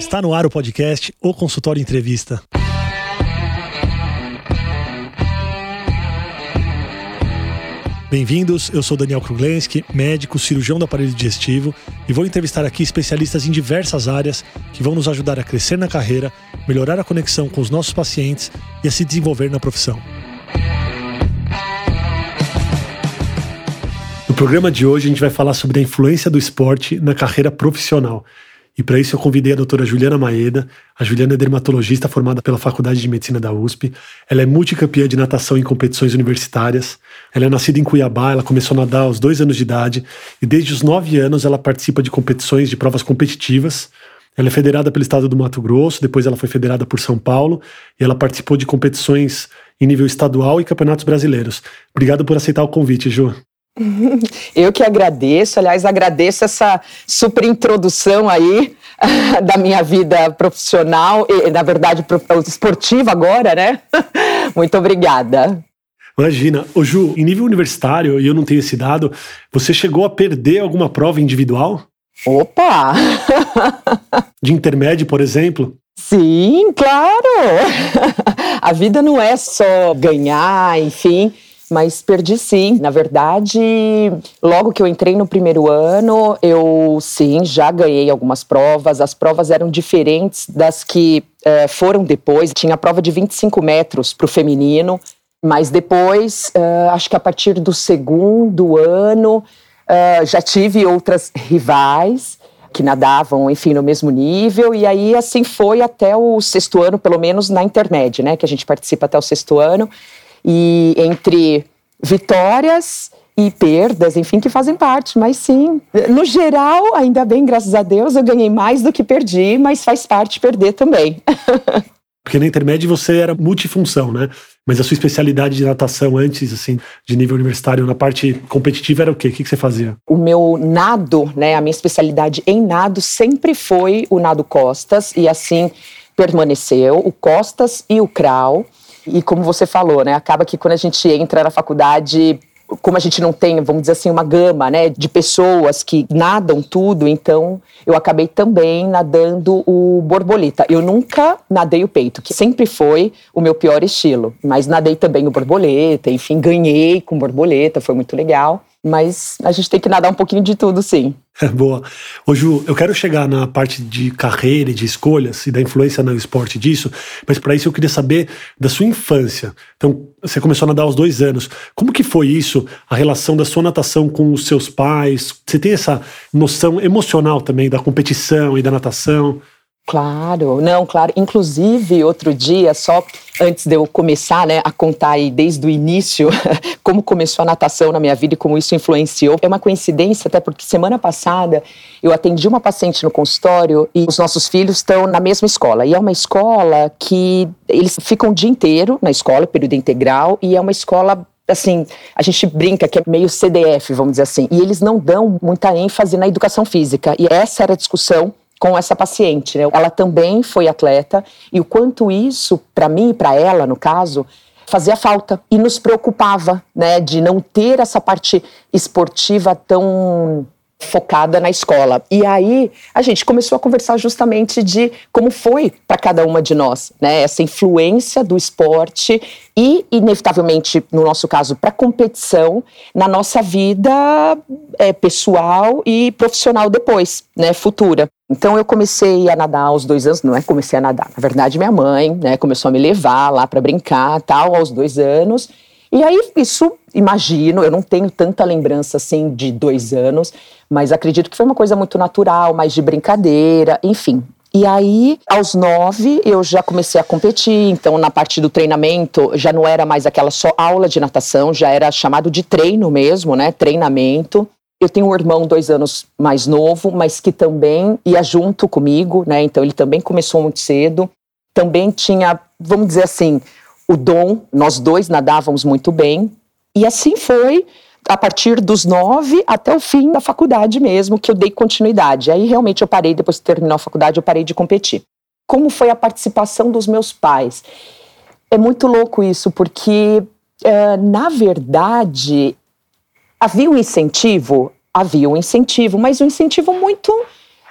Está no ar o podcast O Consultório Entrevista. Bem-vindos, eu sou Daniel Kruglenski, médico, cirurgião do aparelho digestivo e vou entrevistar aqui especialistas em diversas áreas que vão nos ajudar a crescer na carreira, melhorar a conexão com os nossos pacientes e a se desenvolver na profissão. No programa de hoje a gente vai falar sobre a influência do esporte na carreira profissional. E para isso eu convidei a doutora Juliana Maeda. A Juliana é dermatologista formada pela Faculdade de Medicina da USP. Ela é multicampeã de natação em competições universitárias. Ela é nascida em Cuiabá, ela começou a nadar aos dois anos de idade e desde os nove anos ela participa de competições, de provas competitivas. Ela é federada pelo estado do Mato Grosso, depois ela foi federada por São Paulo e ela participou de competições em nível estadual e campeonatos brasileiros. Obrigado por aceitar o convite, Ju. Eu que agradeço, aliás, agradeço essa super introdução aí da minha vida profissional e, na verdade, esportiva agora, né? Muito obrigada. Imagina, ô Ju, em nível universitário, e eu não tenho esse dado, você chegou a perder alguma prova individual? Opa! De intermédio, por exemplo? Sim, claro! A vida não é só ganhar, enfim mas perdi sim. Na verdade, logo que eu entrei no primeiro ano, eu sim, já ganhei algumas provas. As provas eram diferentes das que uh, foram depois. Tinha a prova de 25 metros para o feminino, mas depois, uh, acho que a partir do segundo ano, uh, já tive outras rivais que nadavam, enfim, no mesmo nível, e aí assim foi até o sexto ano, pelo menos na intermédia, né, que a gente participa até o sexto ano, e entre vitórias e perdas, enfim, que fazem parte, mas sim, no geral, ainda bem, graças a Deus, eu ganhei mais do que perdi, mas faz parte perder também. Porque na intermédia você era multifunção, né? Mas a sua especialidade de natação antes, assim, de nível universitário, na parte competitiva, era o quê? O que você fazia? O meu nado, né? A minha especialidade em nado sempre foi o nado costas, e assim permaneceu, o costas e o crawl. E como você falou, né, acaba que quando a gente entra na faculdade como a gente não tem, vamos dizer assim, uma gama né, de pessoas que nadam tudo, então eu acabei também nadando o borboleta. Eu nunca nadei o peito, que sempre foi o meu pior estilo, mas nadei também o borboleta, enfim, ganhei com borboleta, foi muito legal. Mas a gente tem que nadar um pouquinho de tudo, sim. Boa. Ô Ju, eu quero chegar na parte de carreira e de escolhas e da influência no esporte disso, mas para isso eu queria saber da sua infância. Então, você começou a nadar aos dois anos. Como que foi isso, a relação da sua natação com os seus pais? Você tem essa noção emocional também da competição e da natação? Claro, não, claro. Inclusive, outro dia, só antes de eu começar né, a contar aí desde o início como começou a natação na minha vida e como isso influenciou, é uma coincidência, até porque semana passada eu atendi uma paciente no consultório e os nossos filhos estão na mesma escola. E é uma escola que eles ficam o dia inteiro na escola, período integral, e é uma escola assim, a gente brinca que é meio CDF, vamos dizer assim, e eles não dão muita ênfase na educação física. E essa era a discussão com essa paciente. Né? Ela também foi atleta e o quanto isso, para mim e para ela, no caso, fazia falta e nos preocupava, né, de não ter essa parte esportiva tão focada na escola. E aí a gente começou a conversar justamente de como foi para cada uma de nós, né? Essa influência do esporte e, inevitavelmente, no nosso caso, para competição na nossa vida é, pessoal e profissional depois, né? Futura. Então eu comecei a nadar aos dois anos, não é comecei a nadar, na verdade minha mãe, né, começou a me levar lá para brincar, tal, aos dois anos. E aí, isso, imagino, eu não tenho tanta lembrança assim de dois anos, mas acredito que foi uma coisa muito natural, mais de brincadeira, enfim. E aí, aos nove, eu já comecei a competir. Então, na parte do treinamento, já não era mais aquela só aula de natação, já era chamado de treino mesmo, né? Treinamento. Eu tenho um irmão dois anos mais novo, mas que também ia junto comigo, né? Então, ele também começou muito cedo. Também tinha, vamos dizer assim, o dom, nós dois nadávamos muito bem. E assim foi a partir dos nove até o fim da faculdade mesmo, que eu dei continuidade. Aí realmente eu parei, depois que terminou a faculdade, eu parei de competir. Como foi a participação dos meus pais? É muito louco isso, porque, é, na verdade, havia um incentivo, havia um incentivo, mas um incentivo muito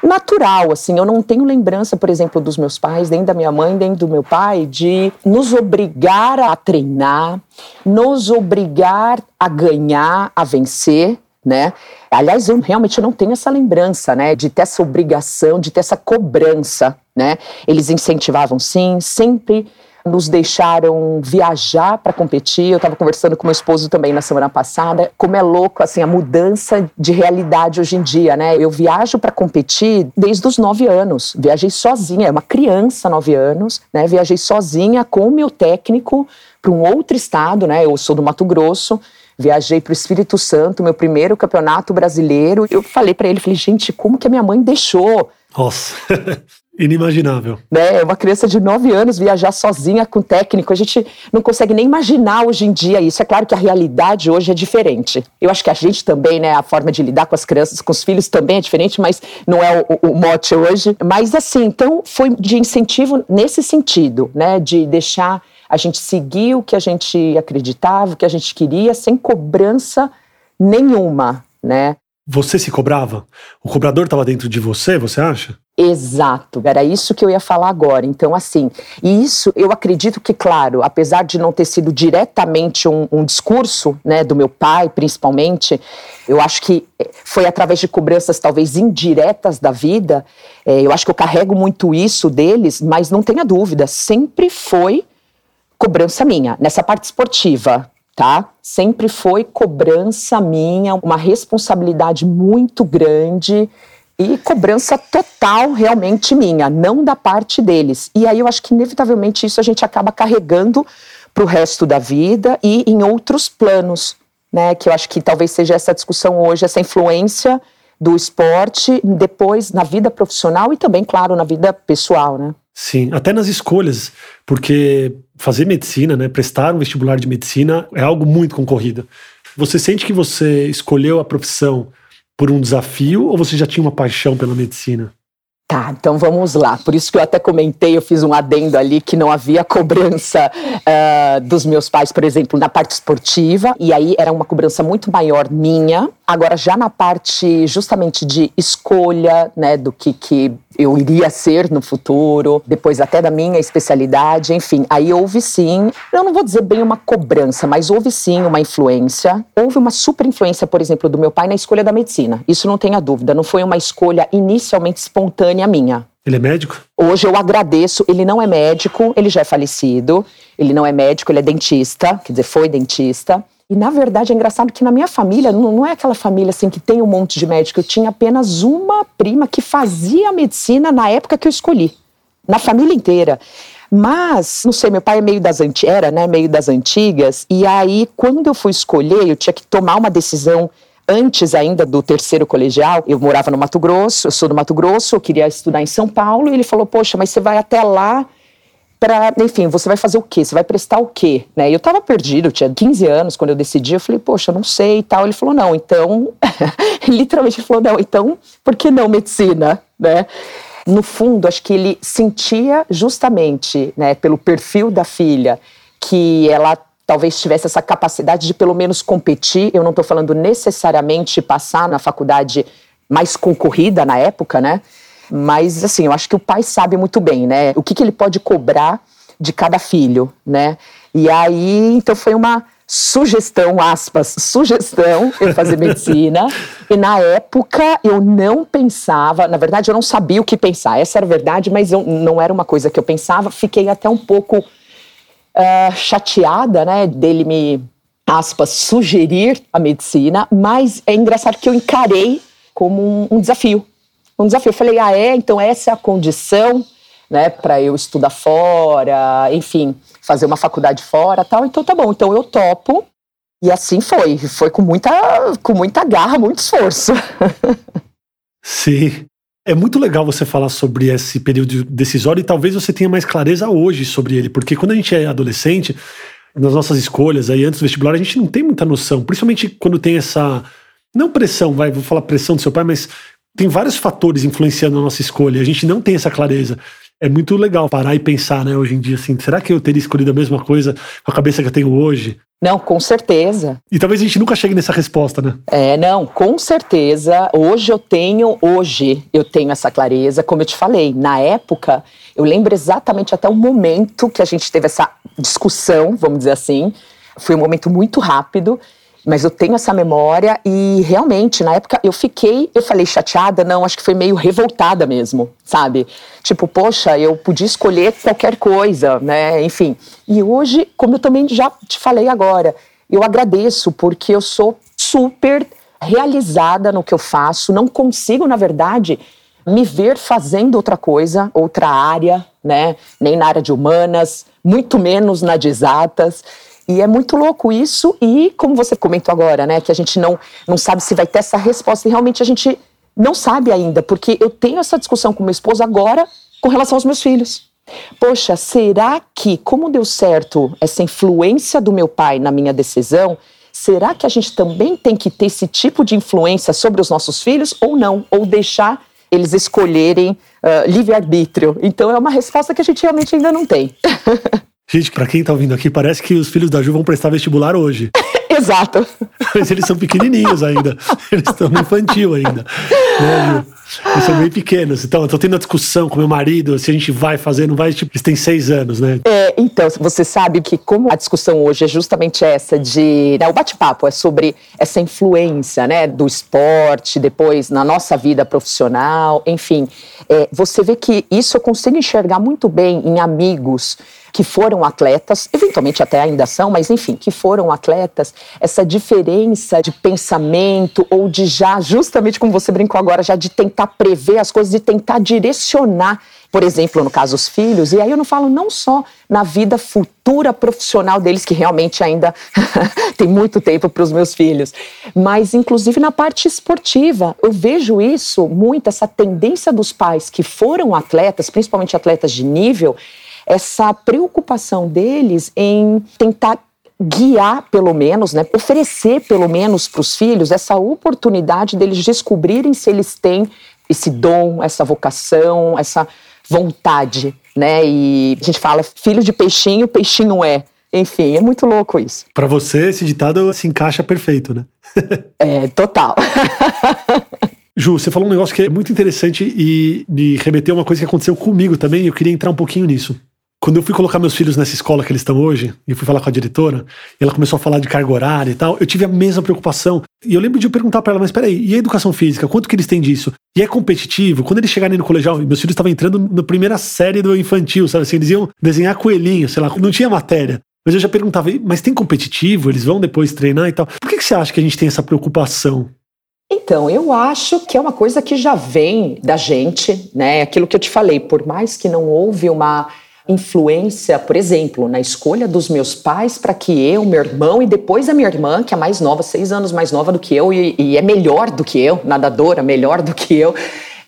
natural, assim, eu não tenho lembrança, por exemplo, dos meus pais, nem da minha mãe, nem do meu pai, de nos obrigar a treinar, nos obrigar a ganhar, a vencer, né? Aliás, eu realmente não tenho essa lembrança, né, de ter essa obrigação, de ter essa cobrança, né? Eles incentivavam sim, sempre nos deixaram viajar para competir. Eu estava conversando com meu esposo também na semana passada, como é louco assim a mudança de realidade hoje em dia, né? Eu viajo para competir desde os nove anos. Viajei sozinha, é uma criança, nove anos, né? Viajei sozinha com o meu técnico para um outro estado, né? Eu sou do Mato Grosso. Viajei para o Espírito Santo, meu primeiro campeonato brasileiro. Eu falei para ele, falei, gente, como que a minha mãe deixou? Nossa. Inimaginável. Né? Uma criança de 9 anos viajar sozinha com técnico, a gente não consegue nem imaginar hoje em dia isso. É claro que a realidade hoje é diferente. Eu acho que a gente também, né, a forma de lidar com as crianças, com os filhos também é diferente, mas não é o, o mote hoje. Mas assim, então foi de incentivo nesse sentido, né, de deixar a gente seguir o que a gente acreditava, o que a gente queria, sem cobrança nenhuma, né? Você se cobrava? O cobrador estava dentro de você, você acha? Exato, era isso que eu ia falar agora. Então, assim, e isso eu acredito que, claro, apesar de não ter sido diretamente um, um, discurso, né, do meu pai, principalmente, eu acho que foi através de cobranças talvez indiretas da vida. É, eu acho que eu carrego muito isso deles, mas não tenha dúvida, sempre foi cobrança minha nessa parte esportiva tá? Sempre foi cobrança minha, uma responsabilidade muito grande e cobrança total realmente minha, não da parte deles. E aí eu acho que inevitavelmente isso a gente acaba carregando para o resto da vida e em outros planos, né? Que eu acho que talvez seja essa discussão hoje, essa influência do esporte depois na vida profissional e também, claro, na vida pessoal, né? Sim, até nas escolhas, porque fazer medicina, né, prestar um vestibular de medicina é algo muito concorrido. Você sente que você escolheu a profissão por um desafio ou você já tinha uma paixão pela medicina? Tá, então vamos lá. Por isso que eu até comentei, eu fiz um adendo ali que não havia cobrança uh, dos meus pais, por exemplo, na parte esportiva, e aí era uma cobrança muito maior minha. Agora, já na parte justamente de escolha, né, do que, que eu iria ser no futuro, depois até da minha especialidade, enfim, aí houve sim, eu não vou dizer bem uma cobrança, mas houve sim uma influência. Houve uma super influência, por exemplo, do meu pai na escolha da medicina. Isso não tenha dúvida, não foi uma escolha inicialmente espontânea minha. Ele é médico? Hoje eu agradeço. Ele não é médico, ele já é falecido. Ele não é médico, ele é dentista, quer dizer, foi dentista. E na verdade é engraçado que na minha família, não, não é aquela família assim que tem um monte de médico, eu tinha apenas uma prima que fazia medicina na época que eu escolhi. Na família inteira. Mas, não sei, meu pai é meio das era, né, meio das antigas, e aí quando eu fui escolher, eu tinha que tomar uma decisão antes ainda do terceiro colegial, eu morava no Mato Grosso, eu sou do Mato Grosso, eu queria estudar em São Paulo, e ele falou: "Poxa, mas você vai até lá para, enfim, você vai fazer o quê? Você vai prestar o quê? Né? E eu estava perdido, eu tinha 15 anos quando eu decidi, eu falei, poxa, não sei e tal. Ele falou, não, então, literalmente ele falou, não, então, por que não medicina, né? No fundo, acho que ele sentia justamente, né, pelo perfil da filha, que ela talvez tivesse essa capacidade de pelo menos competir. Eu não estou falando necessariamente passar na faculdade mais concorrida na época, né? Mas, assim, eu acho que o pai sabe muito bem, né? O que, que ele pode cobrar de cada filho, né? E aí, então foi uma sugestão, aspas, sugestão, eu fazer medicina. e na época eu não pensava, na verdade eu não sabia o que pensar, essa era a verdade, mas eu, não era uma coisa que eu pensava. Fiquei até um pouco uh, chateada, né, dele me, aspas, sugerir a medicina, mas é engraçado que eu encarei como um, um desafio um desafio. Eu falei, ah, é? Então essa é a condição, né, para eu estudar fora, enfim, fazer uma faculdade fora tal. Então tá bom, então eu topo. E assim foi. Foi com muita, com muita garra, muito esforço. Sim. É muito legal você falar sobre esse período decisório e talvez você tenha mais clareza hoje sobre ele, porque quando a gente é adolescente, nas nossas escolhas aí antes do vestibular, a gente não tem muita noção, principalmente quando tem essa não pressão, vai, vou falar pressão do seu pai, mas tem vários fatores influenciando a nossa escolha. A gente não tem essa clareza. É muito legal parar e pensar, né, hoje em dia, assim, será que eu teria escolhido a mesma coisa com a cabeça que eu tenho hoje? Não, com certeza. E talvez a gente nunca chegue nessa resposta, né? É, não, com certeza. Hoje eu tenho, hoje eu tenho essa clareza, como eu te falei, na época, eu lembro exatamente até o momento que a gente teve essa discussão, vamos dizer assim. Foi um momento muito rápido mas eu tenho essa memória e realmente, na época, eu fiquei, eu falei chateada, não, acho que foi meio revoltada mesmo, sabe? Tipo, poxa, eu podia escolher qualquer coisa, né? Enfim. E hoje, como eu também já te falei agora, eu agradeço porque eu sou super realizada no que eu faço, não consigo, na verdade, me ver fazendo outra coisa, outra área, né? Nem na área de humanas, muito menos na de exatas. E é muito louco isso, e como você comentou agora, né, que a gente não, não sabe se vai ter essa resposta, e realmente a gente não sabe ainda, porque eu tenho essa discussão com meu esposo agora com relação aos meus filhos. Poxa, será que, como deu certo essa influência do meu pai na minha decisão, será que a gente também tem que ter esse tipo de influência sobre os nossos filhos ou não? Ou deixar eles escolherem uh, livre-arbítrio? Então é uma resposta que a gente realmente ainda não tem. Gente, para quem tá ouvindo aqui, parece que os filhos da Ju vão prestar vestibular hoje. Exato. Mas eles são pequenininhos ainda. Eles estão no infantil ainda. Né, Ju? Eles são bem pequenos. Então, eu tô tendo uma discussão com meu marido se a gente vai fazer, não vai. Tipo, eles têm seis anos, né? É, então, você sabe que, como a discussão hoje é justamente essa de. Né, o bate-papo é sobre essa influência, né, do esporte, depois na nossa vida profissional, enfim. É, você vê que isso eu consigo enxergar muito bem em amigos que foram atletas, eventualmente até ainda são, mas enfim, que foram atletas, essa diferença de pensamento ou de já, justamente como você brincou agora, já de tentar prever as coisas, de tentar direcionar, por exemplo, no caso os filhos, e aí eu não falo não só na vida futura profissional deles, que realmente ainda tem muito tempo para os meus filhos, mas inclusive na parte esportiva. Eu vejo isso muito, essa tendência dos pais que foram atletas, principalmente atletas de nível, essa preocupação deles em tentar guiar, pelo menos, né, oferecer pelo menos para os filhos essa oportunidade deles descobrirem se eles têm esse dom, essa vocação, essa vontade, né? E a gente fala filho de peixinho, peixinho é. Enfim, é muito louco isso. Para você, esse ditado se encaixa perfeito, né? é, total. Ju, você falou um negócio que é muito interessante e me remeteu a uma coisa que aconteceu comigo também, e eu queria entrar um pouquinho nisso. Quando eu fui colocar meus filhos nessa escola que eles estão hoje, e fui falar com a diretora, e ela começou a falar de carga horária e tal, eu tive a mesma preocupação. E eu lembro de eu perguntar para ela, mas peraí, e a educação física? Quanto que eles têm disso? E é competitivo? Quando eles chegarem no colegial, meus filhos estavam entrando na primeira série do infantil, sabe assim, eles iam desenhar coelhinho, sei lá, não tinha matéria. Mas eu já perguntava, mas tem competitivo? Eles vão depois treinar e tal? Por que, que você acha que a gente tem essa preocupação? Então, eu acho que é uma coisa que já vem da gente, né? Aquilo que eu te falei, por mais que não houve uma influência, por exemplo, na escolha dos meus pais para que eu, meu irmão e depois a minha irmã, que é mais nova, seis anos mais nova do que eu e, e é melhor do que eu, nadadora, melhor do que eu,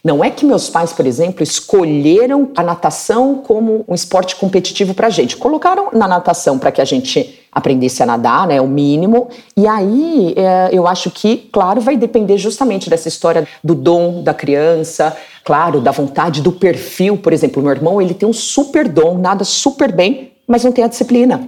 não é que meus pais, por exemplo, escolheram a natação como um esporte competitivo para a gente. Colocaram na natação para que a gente aprendesse a nadar, né, o mínimo. E aí é, eu acho que, claro, vai depender justamente dessa história do dom da criança, claro, da vontade, do perfil. Por exemplo, meu irmão, ele tem um super dom, nada super bem, mas não tem a disciplina.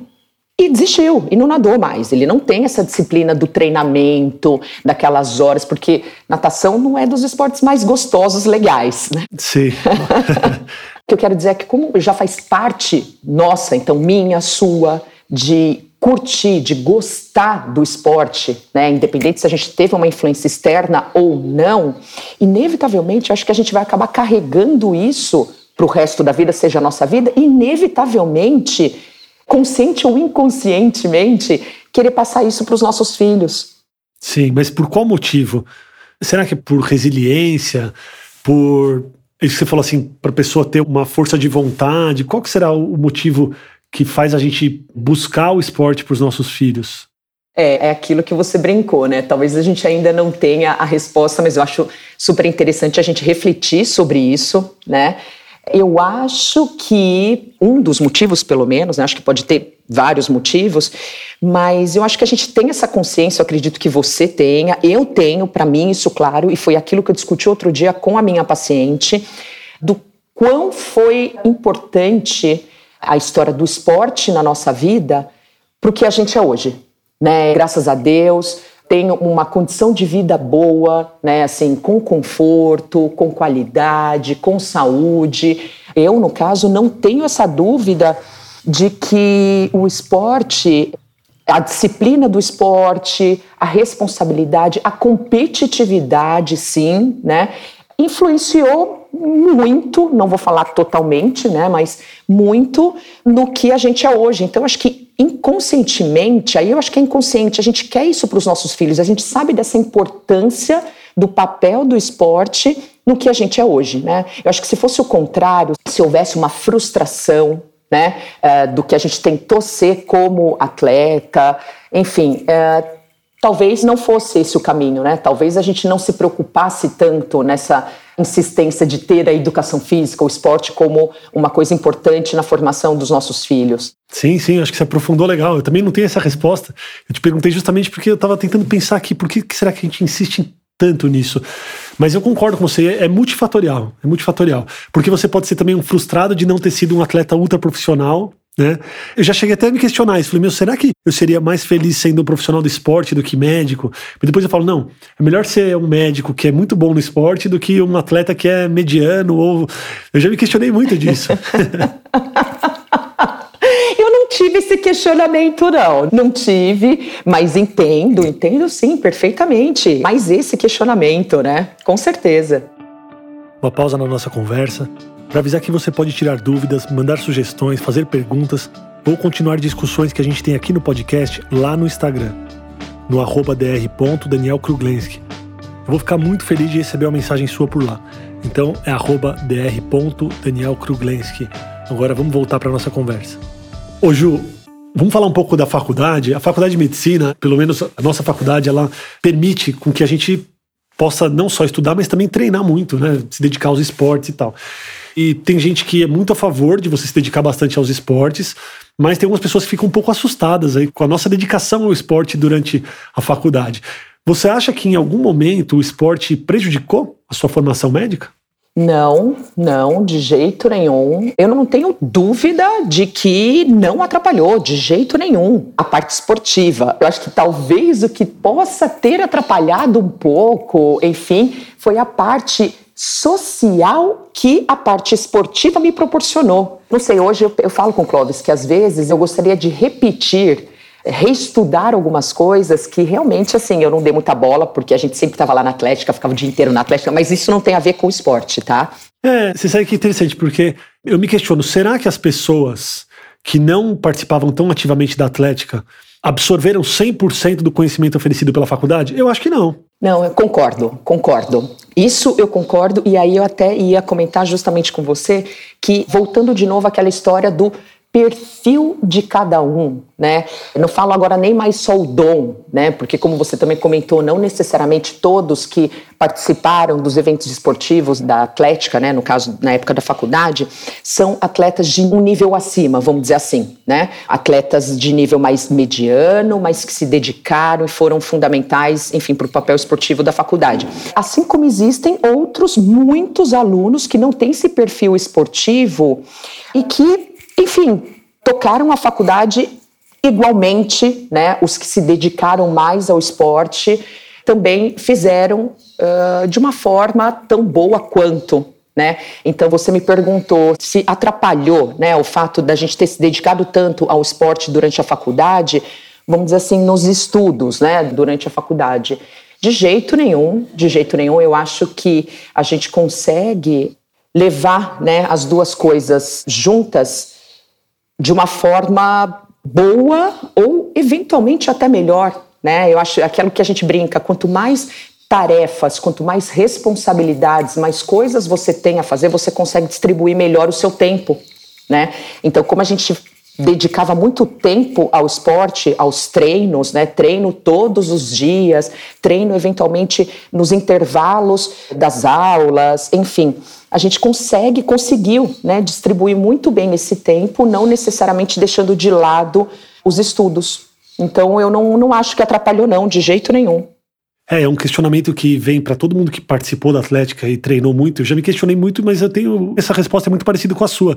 E desistiu, e não nadou mais. Ele não tem essa disciplina do treinamento, daquelas horas, porque natação não é dos esportes mais gostosos, legais, né? Sim. o que eu quero dizer é que, como já faz parte nossa, então minha, sua, de curtir, de gostar do esporte, né, independente se a gente teve uma influência externa ou não, inevitavelmente acho que a gente vai acabar carregando isso para o resto da vida, seja a nossa vida, inevitavelmente consciente ou inconscientemente, querer passar isso para os nossos filhos. Sim, mas por qual motivo? Será que é por resiliência, por isso que você falou assim, para a pessoa ter uma força de vontade? Qual que será o motivo que faz a gente buscar o esporte para os nossos filhos? É, é aquilo que você brincou, né? Talvez a gente ainda não tenha a resposta, mas eu acho super interessante a gente refletir sobre isso, né? Eu acho que um dos motivos, pelo menos, né, acho que pode ter vários motivos, mas eu acho que a gente tem essa consciência, eu acredito que você tenha, eu tenho, para mim, isso claro, e foi aquilo que eu discuti outro dia com a minha paciente, do quão foi importante a história do esporte na nossa vida para o que a gente é hoje. né? Graças a Deus, tenho uma condição de vida boa, né? Assim, com conforto, com qualidade, com saúde. Eu, no caso, não tenho essa dúvida de que o esporte a disciplina do esporte, a responsabilidade, a competitividade, sim, né? Influenciou muito, não vou falar totalmente, né, mas muito no que a gente é hoje. Então, acho que inconscientemente, aí eu acho que é inconsciente, a gente quer isso para os nossos filhos, a gente sabe dessa importância do papel do esporte no que a gente é hoje, né? Eu acho que se fosse o contrário, se houvesse uma frustração, né, uh, do que a gente tentou ser como atleta, enfim, uh, talvez não fosse esse o caminho, né? Talvez a gente não se preocupasse tanto nessa insistência de ter a educação física, o esporte como uma coisa importante na formação dos nossos filhos. Sim, sim, acho que você aprofundou legal. Eu também não tenho essa resposta. Eu te perguntei justamente porque eu estava tentando pensar aqui, por que será que a gente insiste tanto nisso? Mas eu concordo com você, é multifatorial, é multifatorial. Porque você pode ser também um frustrado de não ter sido um atleta ultra profissional, né? Eu já cheguei até a me questionar isso. Falei, meu, será que eu seria mais feliz sendo um profissional do esporte do que médico? E depois eu falo, não, é melhor ser um médico que é muito bom no esporte do que um atleta que é mediano ou. Eu já me questionei muito disso. eu não tive esse questionamento, não. Não tive, mas entendo, entendo sim, perfeitamente. Mas esse questionamento, né? Com certeza. Uma pausa na nossa conversa para avisar que você pode tirar dúvidas, mandar sugestões, fazer perguntas ou continuar discussões que a gente tem aqui no podcast lá no Instagram, no arroba dr.danielkruglenski. Eu vou ficar muito feliz de receber uma mensagem sua por lá. Então é arroba dr.danielkruglenski. Agora vamos voltar para nossa conversa. Ô Ju, Vamos falar um pouco da faculdade. A faculdade de medicina, pelo menos a nossa faculdade, ela permite com que a gente possa não só estudar, mas também treinar muito, né? Se dedicar aos esportes e tal. E tem gente que é muito a favor de você se dedicar bastante aos esportes, mas tem algumas pessoas que ficam um pouco assustadas aí com a nossa dedicação ao esporte durante a faculdade. Você acha que em algum momento o esporte prejudicou a sua formação médica? Não, não, de jeito nenhum. Eu não tenho dúvida de que não atrapalhou, de jeito nenhum, a parte esportiva. Eu acho que talvez o que possa ter atrapalhado um pouco, enfim, foi a parte social que a parte esportiva me proporcionou. Não sei, hoje eu, eu falo com o Clóvis que às vezes eu gostaria de repetir reestudar algumas coisas que realmente, assim, eu não dei muita bola, porque a gente sempre estava lá na Atlética, ficava o dia inteiro na Atlética, mas isso não tem a ver com o esporte, tá? É, você sabe que é interessante, porque eu me questiono, será que as pessoas que não participavam tão ativamente da Atlética absorveram 100% do conhecimento oferecido pela faculdade? Eu acho que não. Não, eu concordo, concordo. Isso eu concordo, e aí eu até ia comentar justamente com você que, voltando de novo àquela história do perfil de cada um, né? Eu não falo agora nem mais só o dom, né? Porque como você também comentou, não necessariamente todos que participaram dos eventos esportivos da Atlética, né, no caso na época da faculdade, são atletas de um nível acima, vamos dizer assim, né? Atletas de nível mais mediano, mas que se dedicaram e foram fundamentais, enfim, para o papel esportivo da faculdade. Assim como existem outros muitos alunos que não têm esse perfil esportivo e que enfim, tocaram a faculdade igualmente, né? Os que se dedicaram mais ao esporte também fizeram uh, de uma forma tão boa quanto. Né? Então você me perguntou se atrapalhou né, o fato da gente ter se dedicado tanto ao esporte durante a faculdade, vamos dizer assim, nos estudos né, durante a faculdade. De jeito nenhum, de jeito nenhum, eu acho que a gente consegue levar né, as duas coisas juntas de uma forma boa ou eventualmente até melhor, né? Eu acho aquilo que a gente brinca, quanto mais tarefas, quanto mais responsabilidades, mais coisas você tem a fazer, você consegue distribuir melhor o seu tempo, né? Então, como a gente dedicava muito tempo ao esporte, aos treinos, né? Treino todos os dias, treino eventualmente nos intervalos das aulas, enfim. A gente consegue, conseguiu, né, distribuir muito bem esse tempo, não necessariamente deixando de lado os estudos. Então eu não, não acho que atrapalhou não, de jeito nenhum. É, é um questionamento que vem para todo mundo que participou da Atlética e treinou muito. Eu já me questionei muito, mas eu tenho essa resposta é muito parecida com a sua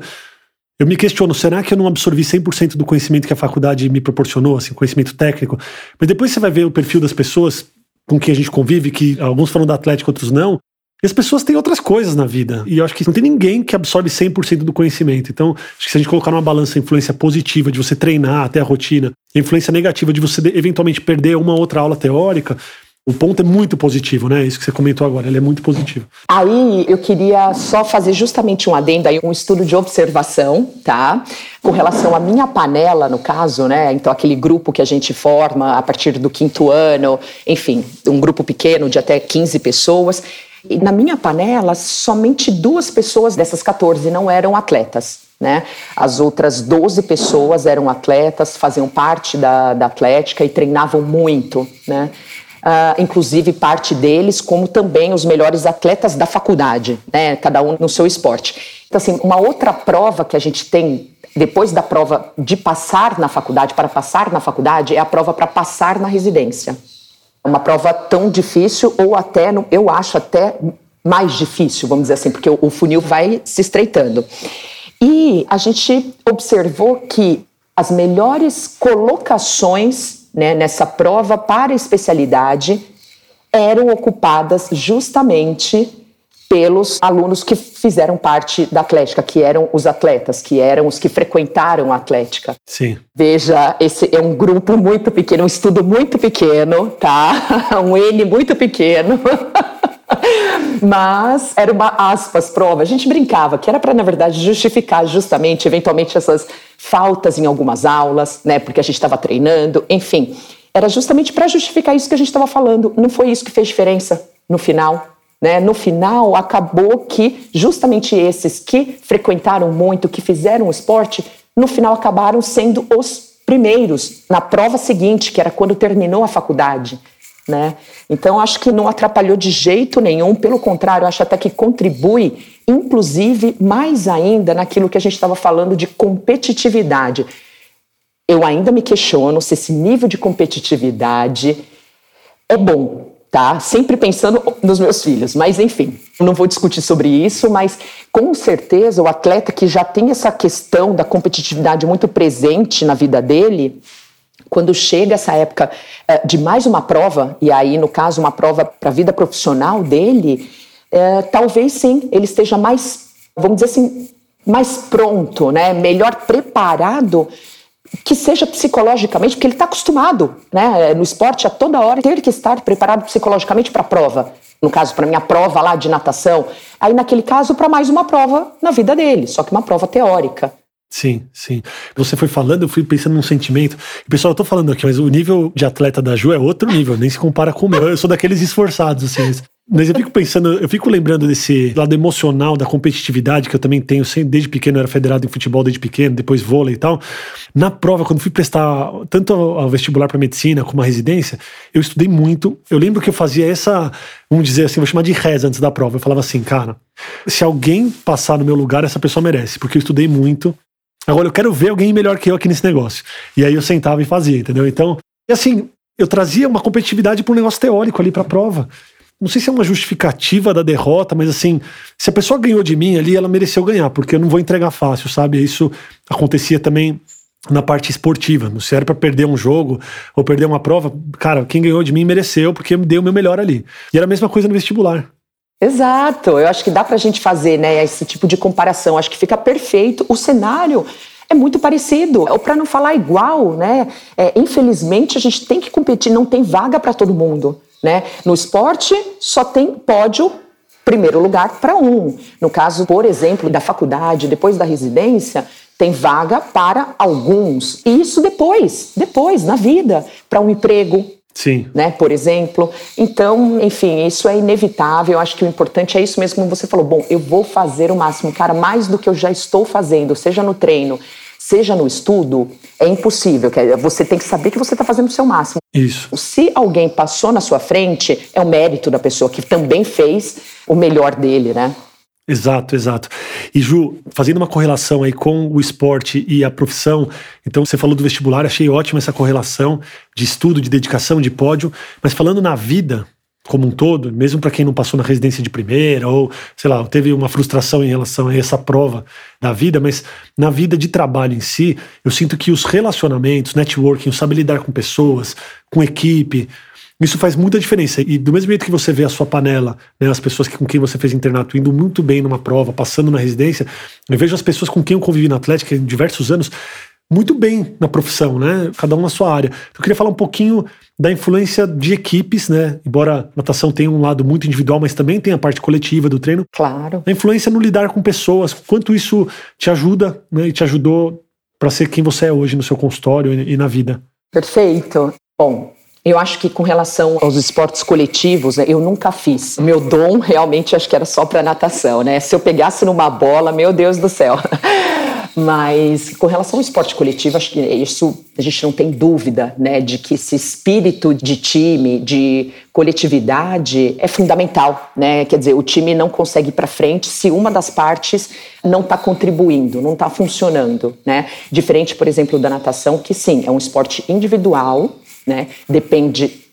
eu me questiono, será que eu não absorvi 100% do conhecimento que a faculdade me proporcionou, assim, conhecimento técnico? Mas depois você vai ver o perfil das pessoas com quem a gente convive, que alguns falam da Atlético, outros não. E as pessoas têm outras coisas na vida. E eu acho que não tem ninguém que absorve 100% do conhecimento. Então, acho que se a gente colocar numa balança a influência positiva de você treinar até a rotina, a influência negativa de você eventualmente perder uma outra aula teórica, o ponto é muito positivo, né? Isso que você comentou agora, ele é muito positivo. Aí eu queria só fazer justamente um adendo aí, um estudo de observação, tá? Com relação à minha panela, no caso, né? Então, aquele grupo que a gente forma a partir do quinto ano, enfim, um grupo pequeno de até 15 pessoas. E na minha panela, somente duas pessoas dessas 14 não eram atletas. Né? As outras 12 pessoas eram atletas, faziam parte da, da Atlética e treinavam muito. Né? Uh, inclusive parte deles, como também os melhores atletas da faculdade, né? cada um no seu esporte. Então, assim, uma outra prova que a gente tem depois da prova de passar na faculdade, para passar na faculdade, é a prova para passar na residência. Uma prova tão difícil, ou até, eu acho até mais difícil, vamos dizer assim, porque o funil vai se estreitando. E a gente observou que as melhores colocações né, nessa prova para especialidade eram ocupadas justamente pelos alunos que fizeram parte da Atlética, que eram os atletas, que eram os que frequentaram a Atlética. Sim. Veja, esse é um grupo muito pequeno, um estudo muito pequeno, tá? Um N muito pequeno. Mas era uma aspas prova. A gente brincava que era para, na verdade, justificar justamente, eventualmente, essas faltas em algumas aulas, né? Porque a gente estava treinando, enfim. Era justamente para justificar isso que a gente estava falando. Não foi isso que fez diferença no final. Né? No final, acabou que justamente esses que frequentaram muito, que fizeram o esporte, no final acabaram sendo os primeiros na prova seguinte, que era quando terminou a faculdade. Né? Então, acho que não atrapalhou de jeito nenhum, pelo contrário, acho até que contribui, inclusive, mais ainda naquilo que a gente estava falando de competitividade. Eu ainda me questiono se esse nível de competitividade é bom, tá? Sempre pensando nos meus filhos, mas enfim, não vou discutir sobre isso, mas com certeza o atleta que já tem essa questão da competitividade muito presente na vida dele, quando chega essa época uh, de mais uma prova, e aí, no caso, uma prova para a vida profissional dele, uh, talvez sim, ele esteja mais, vamos dizer assim, mais pronto, né? melhor preparado que seja psicologicamente, porque ele está acostumado, né, no esporte a toda hora ter que estar preparado psicologicamente para a prova. No caso, para minha prova lá de natação, aí naquele caso para mais uma prova na vida dele, só que uma prova teórica. Sim, sim. Você foi falando, eu fui pensando num sentimento. Pessoal, eu tô falando aqui, mas o nível de atleta da Ju é outro nível, nem se compara com o meu. Eu sou daqueles esforçados, assim. Mas eu fico pensando, eu fico lembrando desse lado emocional da competitividade que eu também tenho, desde pequeno eu era federado em futebol desde pequeno, depois vôlei e tal. Na prova, quando fui prestar tanto ao vestibular para medicina como a residência, eu estudei muito. Eu lembro que eu fazia essa, vamos dizer assim, vou chamar de reza antes da prova. Eu falava assim, cara, se alguém passar no meu lugar, essa pessoa merece, porque eu estudei muito. Agora eu quero ver alguém melhor que eu aqui nesse negócio. E aí eu sentava e fazia, entendeu? Então, e assim, eu trazia uma competitividade para um negócio teórico ali para a prova. Não sei se é uma justificativa da derrota, mas assim, se a pessoa ganhou de mim ali, ela mereceu ganhar, porque eu não vou entregar fácil, sabe? Isso acontecia também na parte esportiva. Se era para perder um jogo ou perder uma prova, cara, quem ganhou de mim mereceu, porque eu dei o meu melhor ali. E era a mesma coisa no vestibular. Exato, eu acho que dá para a gente fazer né, esse tipo de comparação, acho que fica perfeito. O cenário é muito parecido, ou para não falar igual, né? É, infelizmente a gente tem que competir, não tem vaga para todo mundo. Né? No esporte só tem pódio primeiro lugar para um. No caso, por exemplo, da faculdade, depois da residência, tem vaga para alguns. E isso depois, depois, na vida, para um emprego, Sim. Né, por exemplo. Então, enfim, isso é inevitável. Eu acho que o importante é isso mesmo, como você falou. Bom, eu vou fazer o máximo, cara, mais do que eu já estou fazendo, seja no treino, seja no estudo, é impossível. Você tem que saber que você está fazendo o seu máximo. Isso. Se alguém passou na sua frente, é o mérito da pessoa que também fez o melhor dele, né? Exato, exato. E Ju, fazendo uma correlação aí com o esporte e a profissão, então você falou do vestibular, achei ótima essa correlação de estudo, de dedicação, de pódio, mas falando na vida, como um todo, mesmo para quem não passou na residência de primeira, ou, sei lá, teve uma frustração em relação a essa prova da vida, mas na vida de trabalho em si, eu sinto que os relacionamentos, networking, o saber lidar com pessoas, com equipe, isso faz muita diferença. E do mesmo jeito que você vê a sua panela, né, as pessoas com quem você fez internato indo muito bem numa prova, passando na residência, eu vejo as pessoas com quem eu convivi na Atlética em diversos anos muito bem na profissão, né? Cada um na sua área. Eu queria falar um pouquinho da influência de equipes, né? Embora a natação tenha um lado muito individual, mas também tem a parte coletiva do treino. Claro. A influência no lidar com pessoas, quanto isso te ajuda, né? E te ajudou para ser quem você é hoje no seu consultório e na vida. Perfeito. Bom, eu acho que com relação aos esportes coletivos, né, eu nunca fiz. Meu dom realmente acho que era só para natação, né? Se eu pegasse numa bola, meu Deus do céu. Mas com relação ao esporte coletivo, acho que isso a gente não tem dúvida, né, de que esse espírito de time, de coletividade é fundamental, né? Quer dizer, o time não consegue ir para frente se uma das partes não está contribuindo, não está funcionando, né? Diferente, por exemplo, da natação, que sim, é um esporte individual, né? Depende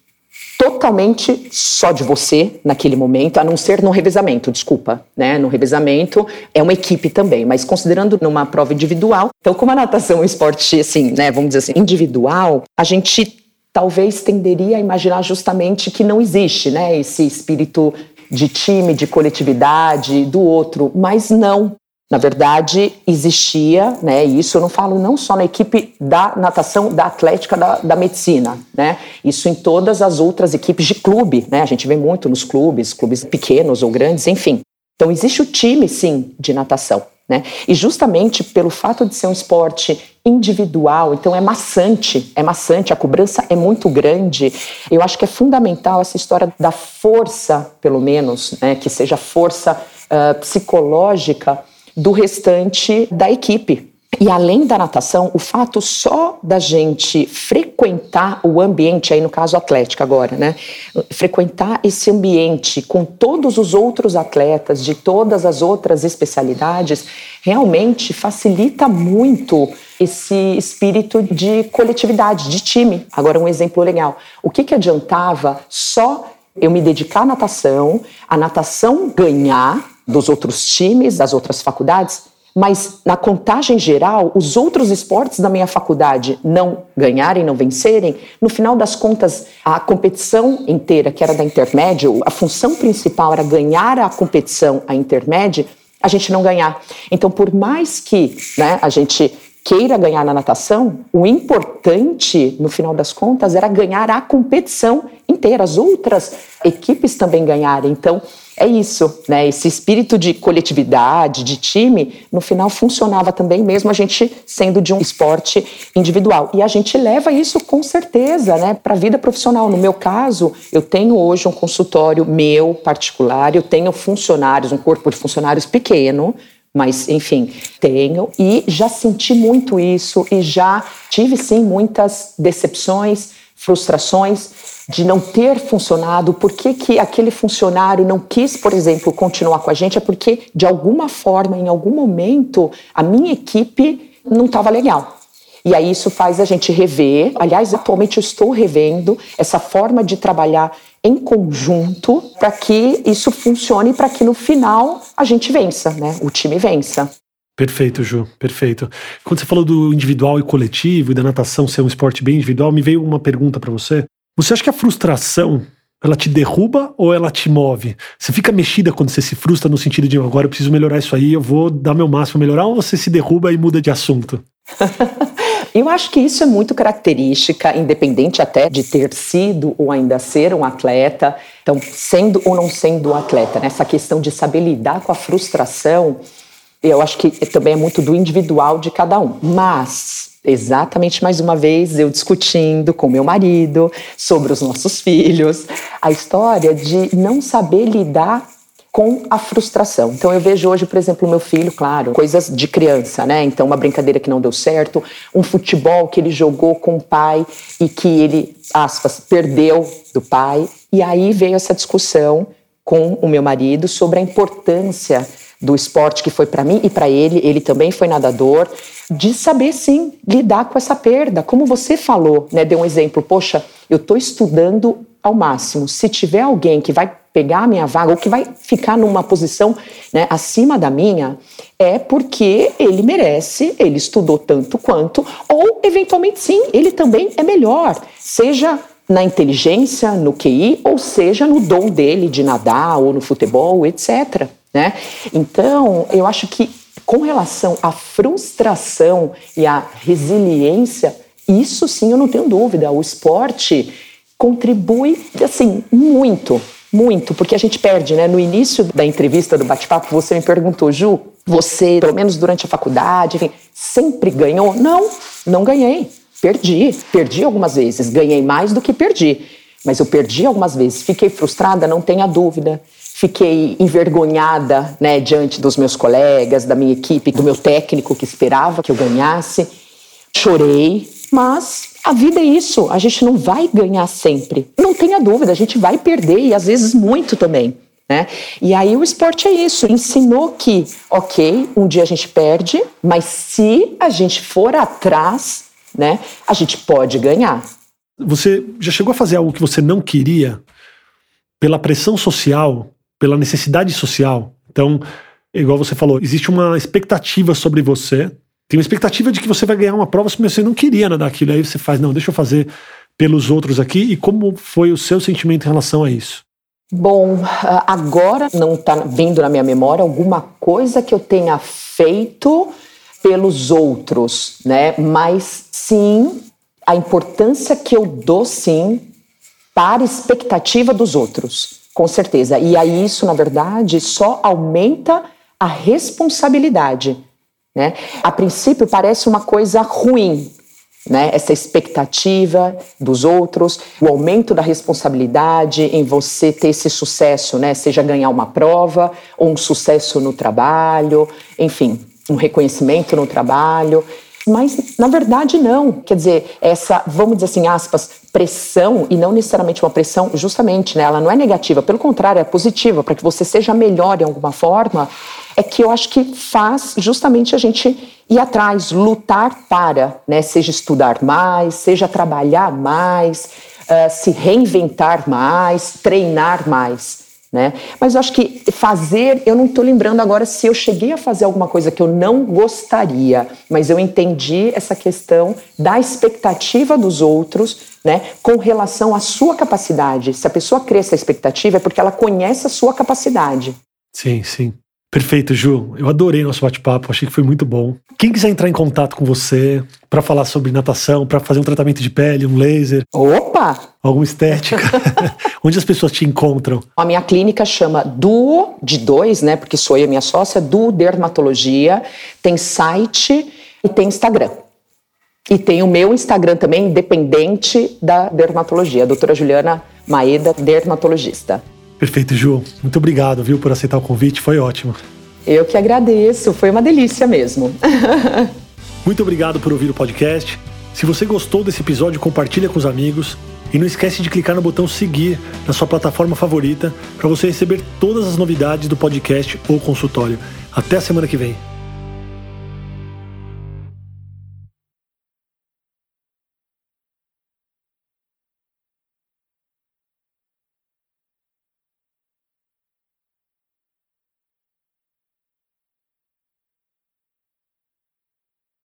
totalmente só de você naquele momento, a não ser no revezamento, desculpa, né? No revezamento é uma equipe também, mas considerando numa prova individual, então como a natação é um esporte assim, né, vamos dizer assim, individual, a gente talvez tenderia a imaginar justamente que não existe, né, esse espírito de time, de coletividade, do outro, mas não. Na verdade, existia, né, isso eu não falo não só na equipe da natação, da atlética, da, da medicina, né, isso em todas as outras equipes de clube, né, a gente vê muito nos clubes, clubes pequenos ou grandes, enfim. Então existe o time, sim, de natação, né, e justamente pelo fato de ser um esporte individual, então é maçante, é maçante, a cobrança é muito grande. Eu acho que é fundamental essa história da força, pelo menos, né, que seja força uh, psicológica do restante da equipe. E além da natação, o fato só da gente frequentar o ambiente, aí no caso atlético agora, né? Frequentar esse ambiente com todos os outros atletas de todas as outras especialidades, realmente facilita muito esse espírito de coletividade, de time. Agora, um exemplo legal. O que, que adiantava só eu me dedicar à natação, a natação ganhar dos outros times, das outras faculdades, mas na contagem geral, os outros esportes da minha faculdade não ganharem, não vencerem, no final das contas, a competição inteira, que era da intermédio, a função principal era ganhar a competição, a intermédia, a gente não ganhar. Então, por mais que né, a gente queira ganhar na natação, o importante, no final das contas, era ganhar a competição inteira, as outras equipes também ganharem. Então, é isso, né? Esse espírito de coletividade, de time, no final funcionava também, mesmo a gente sendo de um esporte individual. E a gente leva isso com certeza, né, para a vida profissional. No meu caso, eu tenho hoje um consultório meu particular, eu tenho funcionários, um corpo de funcionários pequeno, mas enfim, tenho e já senti muito isso e já tive sim muitas decepções, frustrações de não ter funcionado, por que, que aquele funcionário não quis, por exemplo, continuar com a gente, é porque, de alguma forma, em algum momento, a minha equipe não estava legal. E aí isso faz a gente rever. Aliás, atualmente eu estou revendo essa forma de trabalhar em conjunto para que isso funcione, para que no final a gente vença, né? O time vença. Perfeito, Ju, perfeito. Quando você falou do individual e coletivo e da natação ser um esporte bem individual, me veio uma pergunta para você. Você acha que a frustração ela te derruba ou ela te move? Você fica mexida quando você se frustra no sentido de agora eu preciso melhorar isso aí, eu vou dar meu máximo melhorar, ou você se derruba e muda de assunto? eu acho que isso é muito característica, independente até de ter sido ou ainda ser um atleta. Então, sendo ou não sendo um atleta, né? essa questão de saber lidar com a frustração, eu acho que também é muito do individual de cada um. Mas exatamente mais uma vez eu discutindo com meu marido sobre os nossos filhos, a história de não saber lidar com a frustração. Então eu vejo hoje, por exemplo, meu filho, claro, coisas de criança, né? Então uma brincadeira que não deu certo, um futebol que ele jogou com o pai e que ele, aspas, perdeu do pai. E aí veio essa discussão com o meu marido sobre a importância do esporte que foi para mim e para ele, ele também foi nadador, de saber sim lidar com essa perda. Como você falou, né, deu um exemplo, poxa, eu estou estudando ao máximo. Se tiver alguém que vai pegar a minha vaga ou que vai ficar numa posição né, acima da minha, é porque ele merece, ele estudou tanto quanto, ou eventualmente sim, ele também é melhor, seja na inteligência, no QI, ou seja no dom dele de nadar ou no futebol, etc. Né? Então, eu acho que com relação à frustração e à resiliência, isso sim eu não tenho dúvida. O esporte contribui assim muito muito, porque a gente perde, né? No início da entrevista do bate-papo, você me perguntou, Ju, você, pelo menos durante a faculdade, enfim, sempre ganhou? Não, não ganhei. Perdi. Perdi algumas vezes. Ganhei mais do que perdi. Mas eu perdi algumas vezes. Fiquei frustrada, não tenha dúvida. Fiquei envergonhada, né, diante dos meus colegas, da minha equipe, do meu técnico que esperava que eu ganhasse. Chorei, mas a vida é isso, a gente não vai ganhar sempre. Não tenha dúvida, a gente vai perder e às vezes muito também. Né? E aí o esporte é isso, ensinou que, ok, um dia a gente perde, mas se a gente for atrás, né, a gente pode ganhar. Você já chegou a fazer algo que você não queria pela pressão social, pela necessidade social? Então, igual você falou, existe uma expectativa sobre você tem uma expectativa de que você vai ganhar uma prova se você não queria nada daquilo. Aí você faz, não, deixa eu fazer pelos outros aqui. E como foi o seu sentimento em relação a isso? Bom, agora não está vindo na minha memória alguma coisa que eu tenha feito pelos outros, né? Mas sim, a importância que eu dou sim para a expectativa dos outros, com certeza. E aí isso, na verdade, só aumenta a responsabilidade né? A princípio parece uma coisa ruim, né? essa expectativa dos outros, o aumento da responsabilidade em você ter esse sucesso, né? seja ganhar uma prova ou um sucesso no trabalho, enfim, um reconhecimento no trabalho. Mas, na verdade, não. Quer dizer, essa, vamos dizer assim, aspas, pressão, e não necessariamente uma pressão, justamente, né, ela não é negativa, pelo contrário, é positiva, para que você seja melhor em alguma forma, é que eu acho que faz justamente a gente ir atrás, lutar para, né, seja estudar mais, seja trabalhar mais, uh, se reinventar mais, treinar mais. Né? Mas eu acho que fazer, eu não estou lembrando agora se eu cheguei a fazer alguma coisa que eu não gostaria, mas eu entendi essa questão da expectativa dos outros, né, com relação à sua capacidade. Se a pessoa cria essa expectativa é porque ela conhece a sua capacidade. Sim, sim. Perfeito, Ju. Eu adorei nosso bate-papo, achei que foi muito bom. Quem quiser entrar em contato com você para falar sobre natação, para fazer um tratamento de pele, um laser. Opa! Alguma estética. onde as pessoas te encontram? A minha clínica chama Duo, de dois, né? Porque sou eu e minha sócia, Duo Dermatologia. Tem site e tem Instagram. E tem o meu Instagram também, independente da dermatologia, doutora Juliana Maeda, dermatologista. Perfeito, Ju. Muito obrigado, viu, por aceitar o convite. Foi ótimo. Eu que agradeço. Foi uma delícia mesmo. Muito obrigado por ouvir o podcast. Se você gostou desse episódio, compartilha com os amigos. E não esquece de clicar no botão seguir na sua plataforma favorita para você receber todas as novidades do podcast ou consultório. Até a semana que vem.